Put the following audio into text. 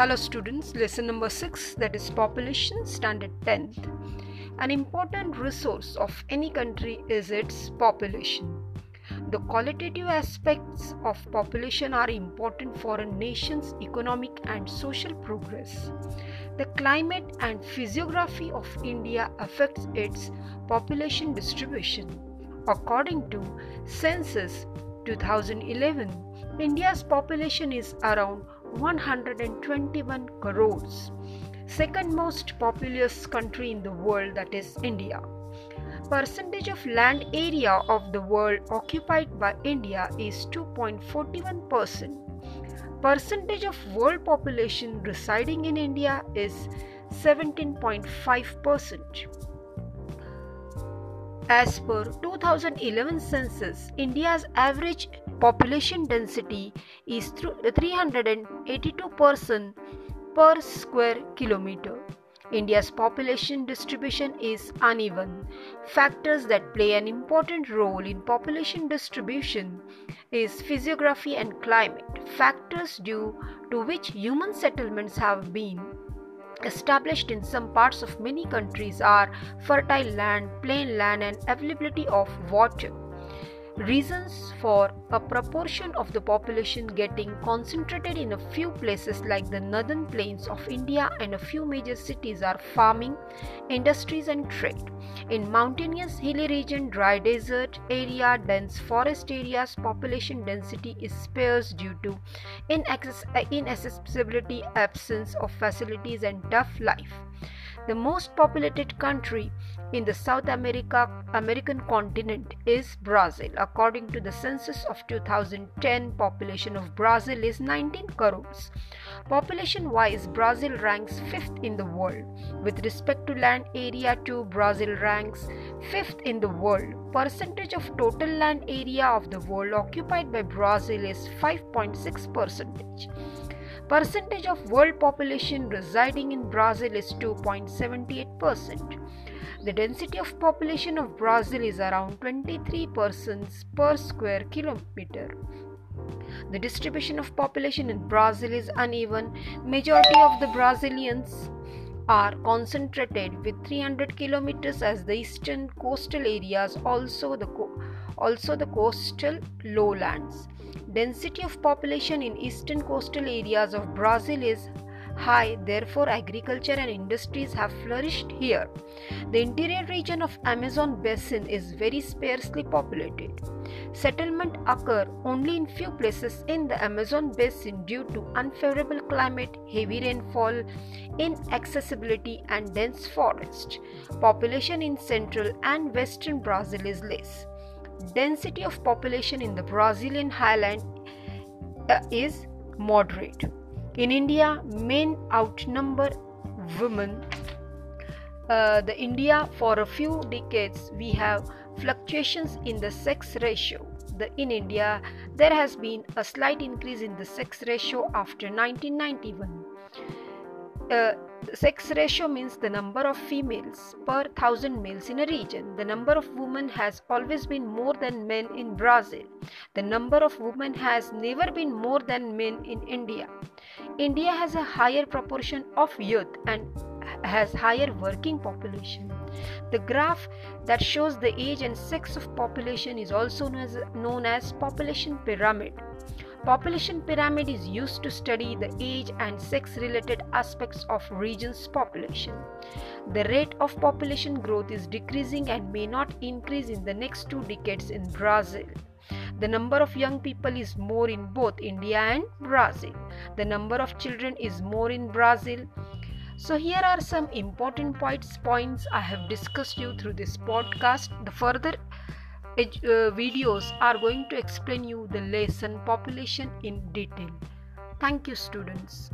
Hello students, lesson number 6 that is population standard 10th. An important resource of any country is its population. The qualitative aspects of population are important for a nation's economic and social progress. The climate and physiography of India affects its population distribution. According to Census 2011, India's population is around 121 crores. Second most populous country in the world that is India. Percentage of land area of the world occupied by India is 2.41%. Percentage of world population residing in India is 17.5%. As per 2011 census, India's average population density is 382 person per square kilometer. India's population distribution is uneven. Factors that play an important role in population distribution is physiography and climate, factors due to which human settlements have been established in some parts of many countries are fertile land, plain land, and availability of water. Reasons for a proportion of the population getting concentrated in a few places like the northern plains of India and a few major cities are farming, industries, and trade. In mountainous, hilly region, dry desert area, dense forest areas, population density is sparse due to inaccessibility, absence of facilities, and tough life. The most populated country in the South America American continent is Brazil. According to the census of 2010, population of Brazil is 19 crores. Population wise, Brazil ranks 5th in the world. With respect to land area too, Brazil ranks 5th in the world. Percentage of total land area of the world occupied by Brazil is 5.6 percentage. Percentage of world population residing in Brazil is 2.78%. The density of population of Brazil is around 23 persons per square kilometer. The distribution of population in Brazil is uneven. Majority of the Brazilians are concentrated with 300 kilometers as the eastern coastal areas also the co- also the coastal lowlands Density of population in eastern coastal areas of Brazil is high, therefore, agriculture and industries have flourished here. The interior region of Amazon basin is very sparsely populated. Settlement occur only in few places in the Amazon basin due to unfavorable climate, heavy rainfall, inaccessibility and dense forest. Population in central and western Brazil is less density of population in the Brazilian highland uh, is moderate. In India, men outnumber women. Uh, the India for a few decades we have fluctuations in the sex ratio. The, in India, there has been a slight increase in the sex ratio after 1991. Uh, sex ratio means the number of females per thousand males in a region. The number of women has always been more than men in Brazil. The number of women has never been more than men in India. India has a higher proportion of youth and has higher working population. The graph that shows the age and sex of population is also known as, known as population pyramid. Population pyramid is used to study the age and sex related aspects of region's population. The rate of population growth is decreasing and may not increase in the next two decades in Brazil. The number of young people is more in both India and Brazil. The number of children is more in Brazil. So here are some important points points I have discussed you through this podcast. The further Uh, videos are going to explain you the lesson population in detail. Thank you students.